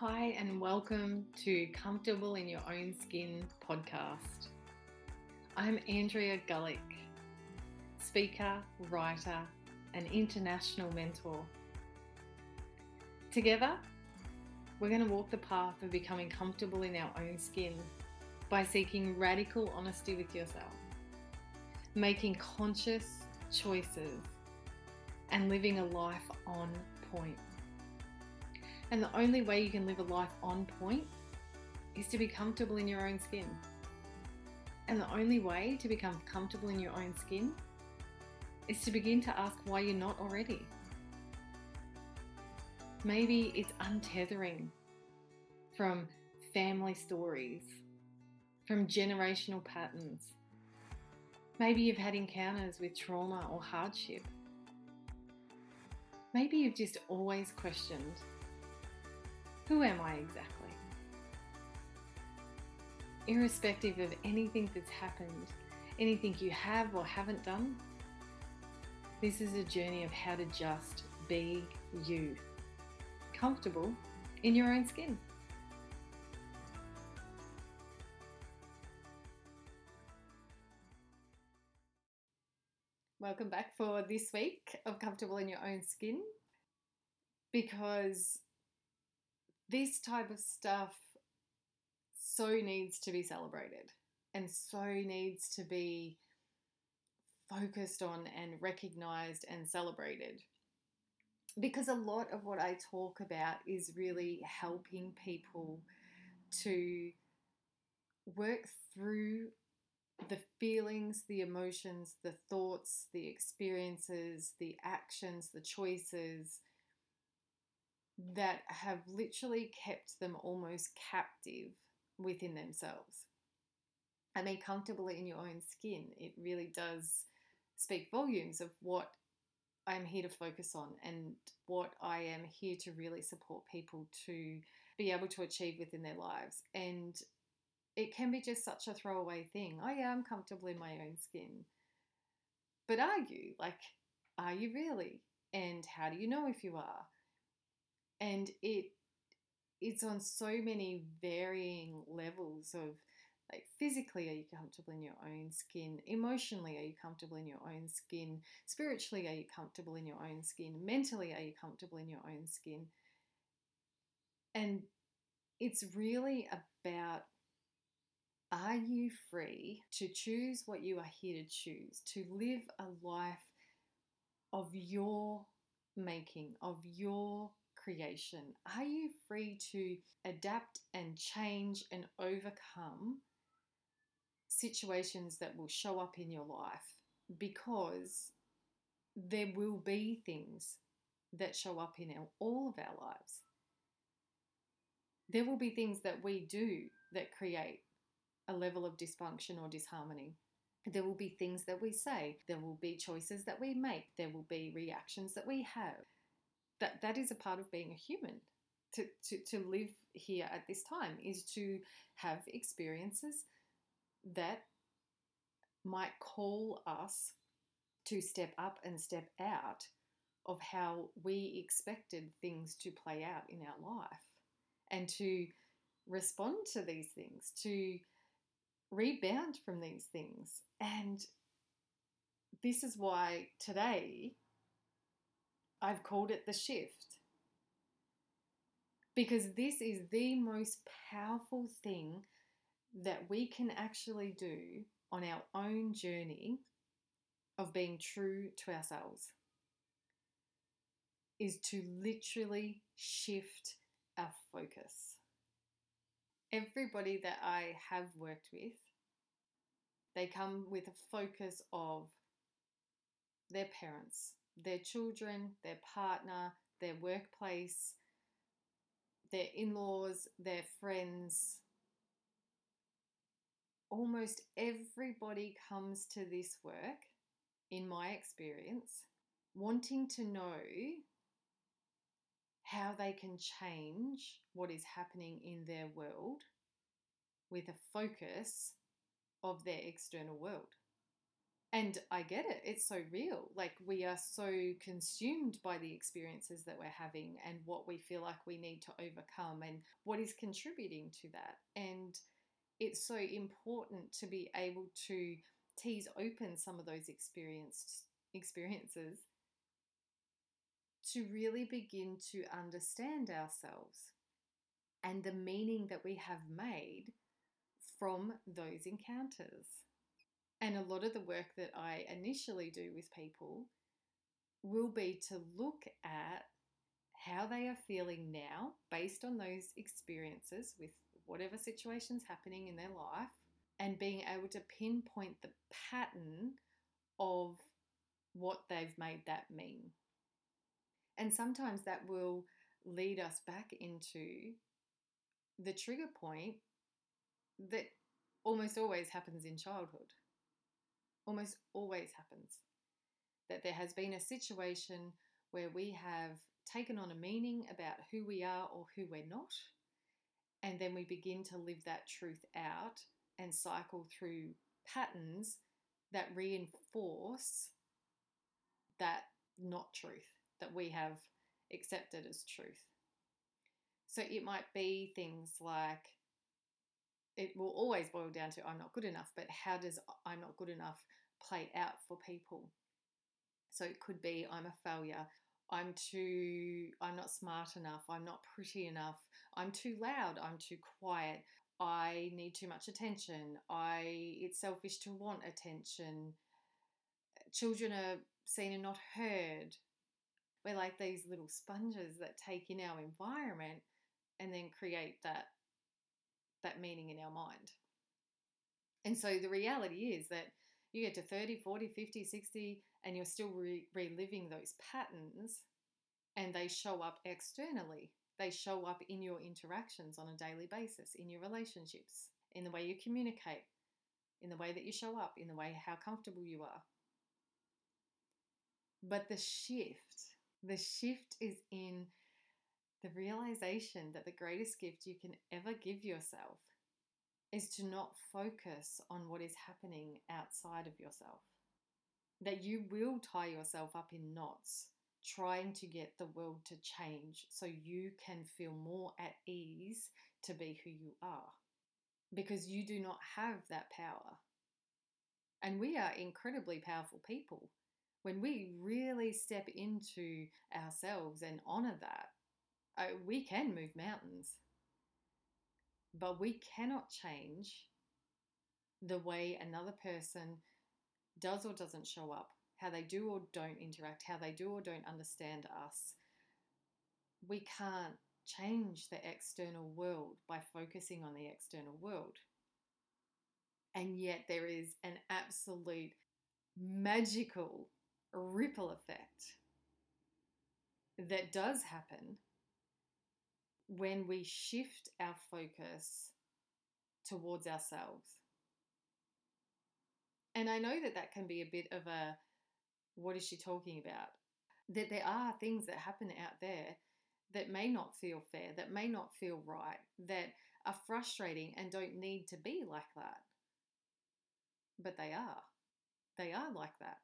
Hi, and welcome to Comfortable in Your Own Skin podcast. I'm Andrea Gullick, speaker, writer, and international mentor. Together, we're going to walk the path of becoming comfortable in our own skin by seeking radical honesty with yourself, making conscious choices, and living a life on point. And the only way you can live a life on point is to be comfortable in your own skin. And the only way to become comfortable in your own skin is to begin to ask why you're not already. Maybe it's untethering from family stories, from generational patterns. Maybe you've had encounters with trauma or hardship. Maybe you've just always questioned who am I exactly? Irrespective of anything that's happened, anything you have or haven't done, this is a journey of how to just be you, comfortable in your own skin. Welcome back for this week of Comfortable in Your Own Skin because this type of stuff so needs to be celebrated and so needs to be focused on and recognized and celebrated. Because a lot of what I talk about is really helping people to work through the feelings, the emotions, the thoughts, the experiences, the actions, the choices that have literally kept them almost captive within themselves. I mean, comfortably in your own skin, it really does speak volumes of what I'm here to focus on and what I am here to really support people to be able to achieve within their lives. And it can be just such a throwaway thing. Oh, yeah, I'm comfortable in my own skin. But are you? Like, are you really? And how do you know if you are? And it it's on so many varying levels of like physically are you comfortable in your own skin? Emotionally are you comfortable in your own skin? Spiritually are you comfortable in your own skin? Mentally are you comfortable in your own skin? And it's really about are you free to choose what you are here to choose to live a life of your making of your creation? Are you free to adapt and change and overcome situations that will show up in your life? Because there will be things that show up in our, all of our lives. There will be things that we do that create a level of dysfunction or disharmony. There will be things that we say. There will be choices that we make. There will be reactions that we have that that is a part of being a human to, to, to live here at this time is to have experiences that might call us to step up and step out of how we expected things to play out in our life and to respond to these things, to rebound from these things. And this is why today I've called it the shift. Because this is the most powerful thing that we can actually do on our own journey of being true to ourselves is to literally shift our focus. Everybody that I have worked with, they come with a focus of their parents, their children, their partner, their workplace, their in laws, their friends. Almost everybody comes to this work, in my experience, wanting to know how they can change what is happening in their world with a focus of their external world. And I get it, it's so real. Like we are so consumed by the experiences that we're having and what we feel like we need to overcome and what is contributing to that. And it's so important to be able to tease open some of those experienced experiences to really begin to understand ourselves and the meaning that we have made from those encounters. And a lot of the work that I initially do with people will be to look at how they are feeling now based on those experiences with whatever situation's happening in their life and being able to pinpoint the pattern of what they've made that mean. And sometimes that will lead us back into the trigger point that almost always happens in childhood. Almost always happens. That there has been a situation where we have taken on a meaning about who we are or who we're not, and then we begin to live that truth out and cycle through patterns that reinforce that not truth that we have accepted as truth. So it might be things like it will always boil down to I'm not good enough, but how does I'm not good enough play out for people? So it could be I'm a failure, I'm too I'm not smart enough, I'm not pretty enough, I'm too loud, I'm too quiet, I need too much attention, I it's selfish to want attention. Children are seen and not heard. We're like these little sponges that take in our environment and then create that that meaning in our mind. And so the reality is that you get to 30, 40, 50, 60 and you're still re- reliving those patterns and they show up externally. They show up in your interactions on a daily basis, in your relationships, in the way you communicate, in the way that you show up, in the way how comfortable you are. But the shift, the shift is in the realization that the greatest gift you can ever give yourself is to not focus on what is happening outside of yourself. That you will tie yourself up in knots trying to get the world to change so you can feel more at ease to be who you are. Because you do not have that power. And we are incredibly powerful people. When we really step into ourselves and honor that, uh, we can move mountains, but we cannot change the way another person does or doesn't show up, how they do or don't interact, how they do or don't understand us. We can't change the external world by focusing on the external world. And yet, there is an absolute magical ripple effect that does happen when we shift our focus towards ourselves. And I know that that can be a bit of a what is she talking about? That there are things that happen out there that may not feel fair, that may not feel right, that are frustrating and don't need to be like that. But they are. They are like that.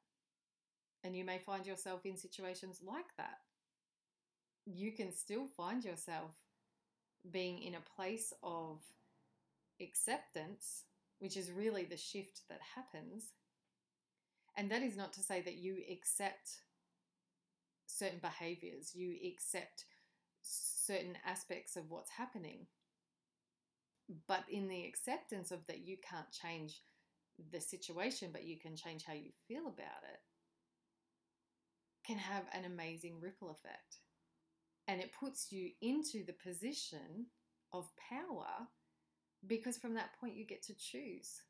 And you may find yourself in situations like that. You can still find yourself being in a place of acceptance, which is really the shift that happens. And that is not to say that you accept certain behaviors, you accept certain aspects of what's happening. But in the acceptance of that, you can't change the situation, but you can change how you feel about it, can have an amazing ripple effect and it puts you into the position of power because from that point you get to choose.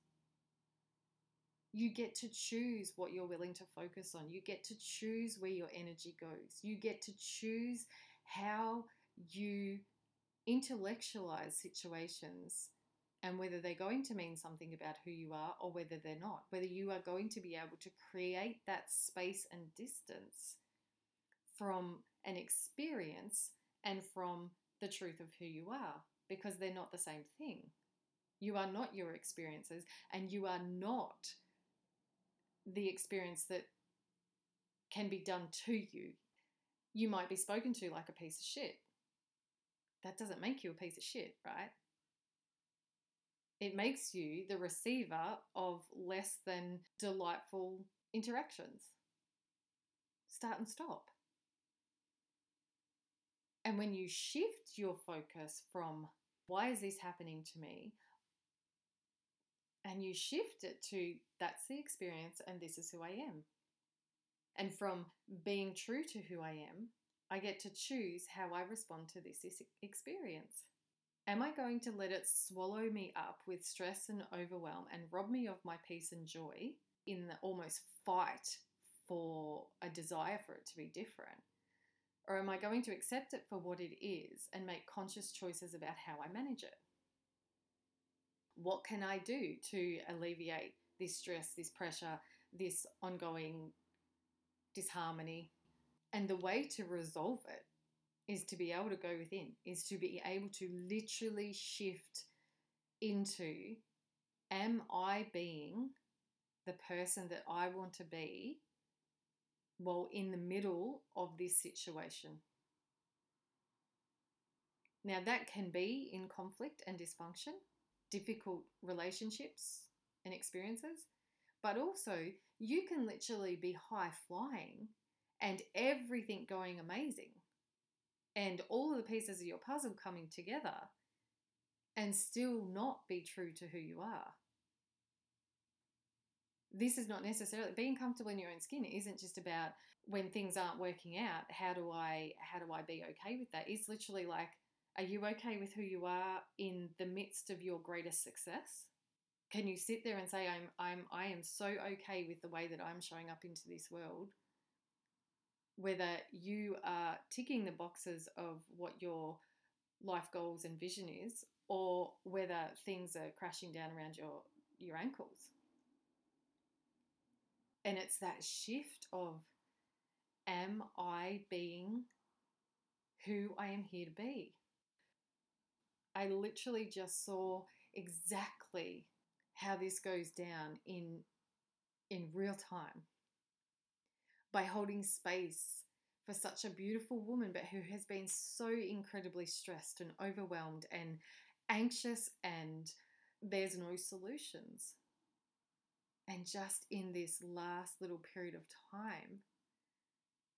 You get to choose what you're willing to focus on. You get to choose where your energy goes. You get to choose how you intellectualize situations and whether they're going to mean something about who you are or whether they're not. Whether you are going to be able to create that space and distance from an experience and from the truth of who you are because they're not the same thing. You are not your experiences and you are not the experience that can be done to you. You might be spoken to like a piece of shit. That doesn't make you a piece of shit, right? It makes you the receiver of less than delightful interactions. Start and stop. And when you shift your focus from why is this happening to me? And you shift it to that's the experience and this is who I am. And from being true to who I am, I get to choose how I respond to this experience. Am I going to let it swallow me up with stress and overwhelm and rob me of my peace and joy in the almost fight for a desire for it to be different? Or am I going to accept it for what it is and make conscious choices about how I manage it? What can I do to alleviate this stress, this pressure, this ongoing disharmony? And the way to resolve it is to be able to go within, is to be able to literally shift into Am I being the person that I want to be well, in the middle of this situation. Now, that can be in conflict and dysfunction, difficult relationships and experiences, but also you can literally be high flying and everything going amazing, and all of the pieces of your puzzle coming together, and still not be true to who you are this is not necessarily being comfortable in your own skin isn't just about when things aren't working out how do i how do i be okay with that? It's literally like are you okay with who you are in the midst of your greatest success? Can you sit there and say i'm i'm i am so okay with the way that i'm showing up into this world whether you are ticking the boxes of what your life goals and vision is or whether things are crashing down around your your ankles and it's that shift of am I being who I am here to be? I literally just saw exactly how this goes down in in real time by holding space for such a beautiful woman but who has been so incredibly stressed and overwhelmed and anxious and there's no solutions and just in this last little period of time,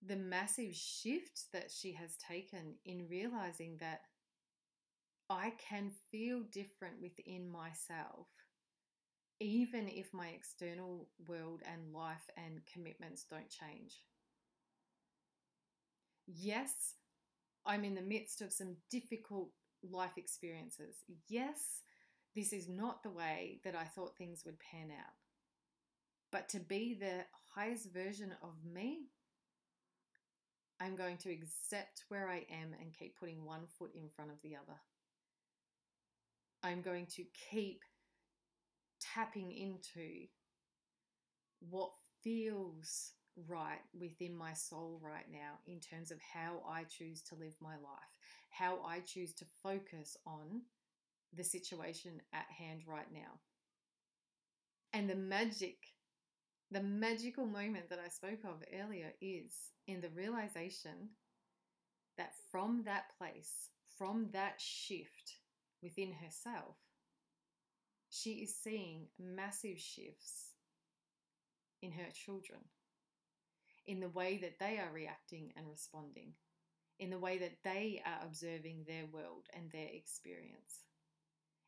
the massive shift that she has taken in realizing that I can feel different within myself, even if my external world and life and commitments don't change. Yes, I'm in the midst of some difficult life experiences. Yes, this is not the way that I thought things would pan out. But to be the highest version of me, I'm going to accept where I am and keep putting one foot in front of the other. I'm going to keep tapping into what feels right within my soul right now in terms of how I choose to live my life, how I choose to focus on the situation at hand right now. And the magic the magical moment that I spoke of earlier is in the realization that from that place, from that shift within herself, she is seeing massive shifts in her children, in the way that they are reacting and responding, in the way that they are observing their world and their experience,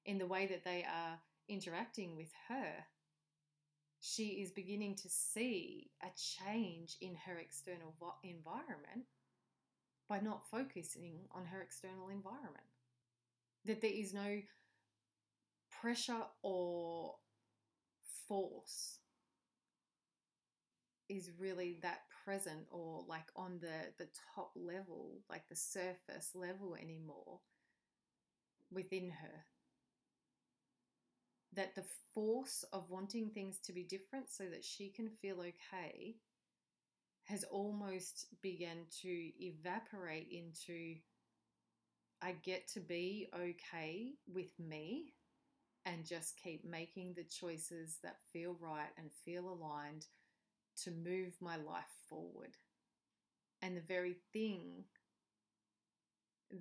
in the way that they are interacting with her she is beginning to see a change in her external environment by not focusing on her external environment. That there is no pressure or force is really that present or like on the the top level like the surface level anymore within her that the force of wanting things to be different so that she can feel okay has almost begun to evaporate into I get to be okay with me and just keep making the choices that feel right and feel aligned to move my life forward. And the very thing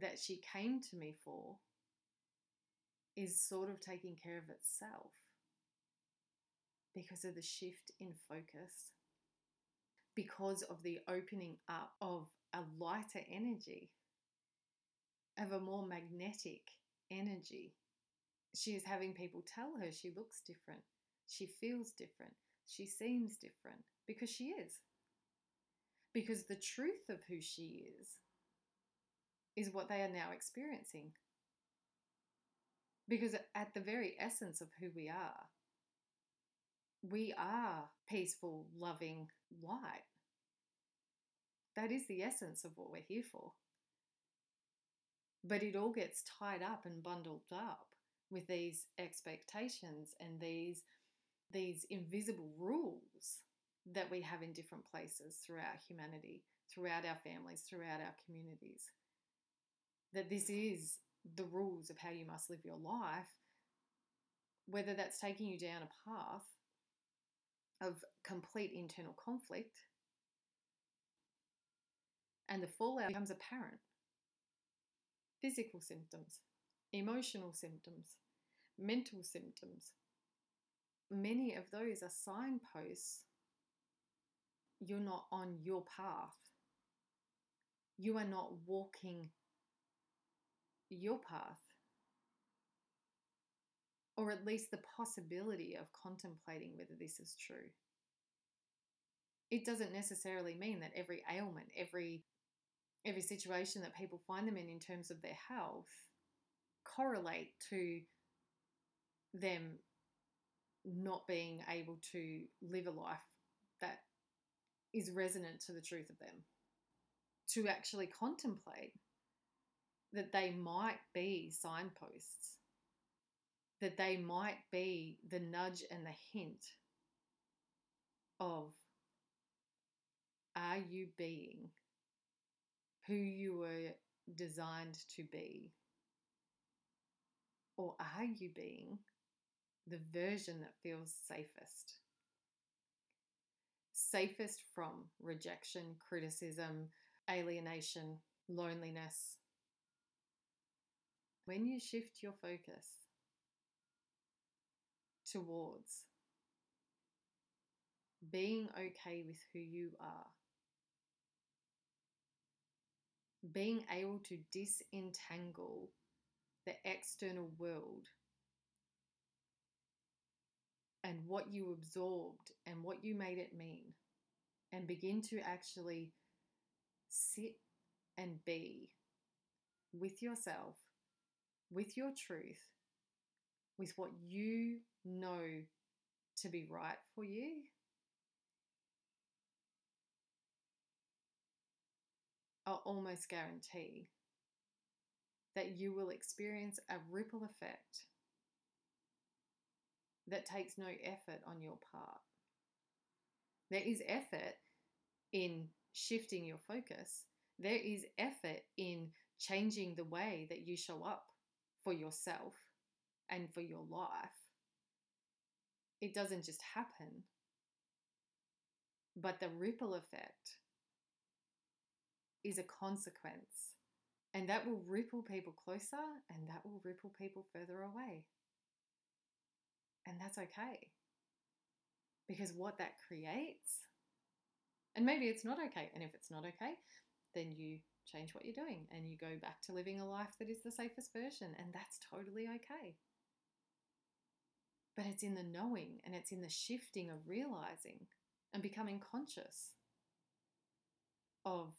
that she came to me for is sort of taking care of itself because of the shift in focus, because of the opening up of a lighter energy, of a more magnetic energy. She is having people tell her she looks different, she feels different, she seems different because she is. Because the truth of who she is is what they are now experiencing. Because at the very essence of who we are, we are peaceful, loving light. That is the essence of what we're here for. But it all gets tied up and bundled up with these expectations and these these invisible rules that we have in different places throughout humanity, throughout our families, throughout our communities. That this is the rules of how you must live your life, whether that's taking you down a path of complete internal conflict and the fallout becomes apparent. Physical symptoms, emotional symptoms, mental symptoms. Many of those are signposts you're not on your path. You are not walking your path. Or at least the possibility of contemplating whether this is true. It doesn't necessarily mean that every ailment, every every situation that people find them in in terms of their health correlate to them not being able to live a life that is resonant to the truth of them. To actually contemplate that they might be signposts, that they might be the nudge and the hint of are you being who you were designed to be? Or are you being the version that feels safest? Safest from rejection, criticism, alienation, loneliness. When you shift your focus towards being okay with who you are, being able to disentangle the external world and what you absorbed and what you made it mean, and begin to actually sit and be with yourself, with your truth, with what you know to be right for you I'll almost guarantee that you will experience a ripple effect that takes no effort on your part. There is effort in shifting your focus, there is effort in changing the way that you show up for yourself and for your life. It doesn't just happen, but the ripple effect is a consequence. And that will ripple people closer and that will ripple people further away. And that's okay. Because what that creates, and maybe it's not okay. And if it's not okay, then you change what you're doing and you go back to living a life that is the safest version. And that's totally okay. But it's in the knowing and it's in the shifting of realizing and becoming conscious of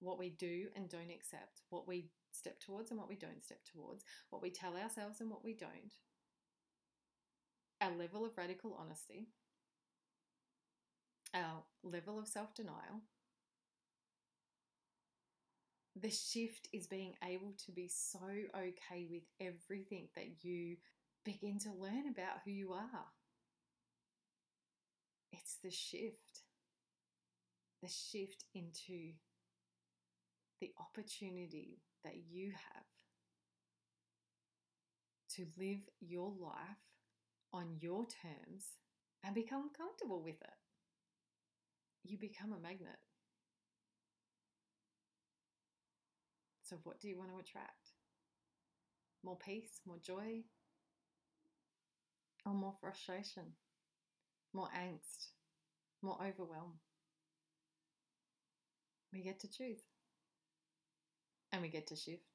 what we do and don't accept, what we step towards and what we don't step towards, what we tell ourselves and what we don't, our level of radical honesty, our level of self denial. The shift is being able to be so okay with everything that you begin to learn about who you are. It's the shift, the shift into the opportunity that you have to live your life on your terms and become comfortable with it. you become a magnet. So, what do you want to attract? More peace, more joy, or more frustration, more angst, more overwhelm? We get to choose and we get to shift.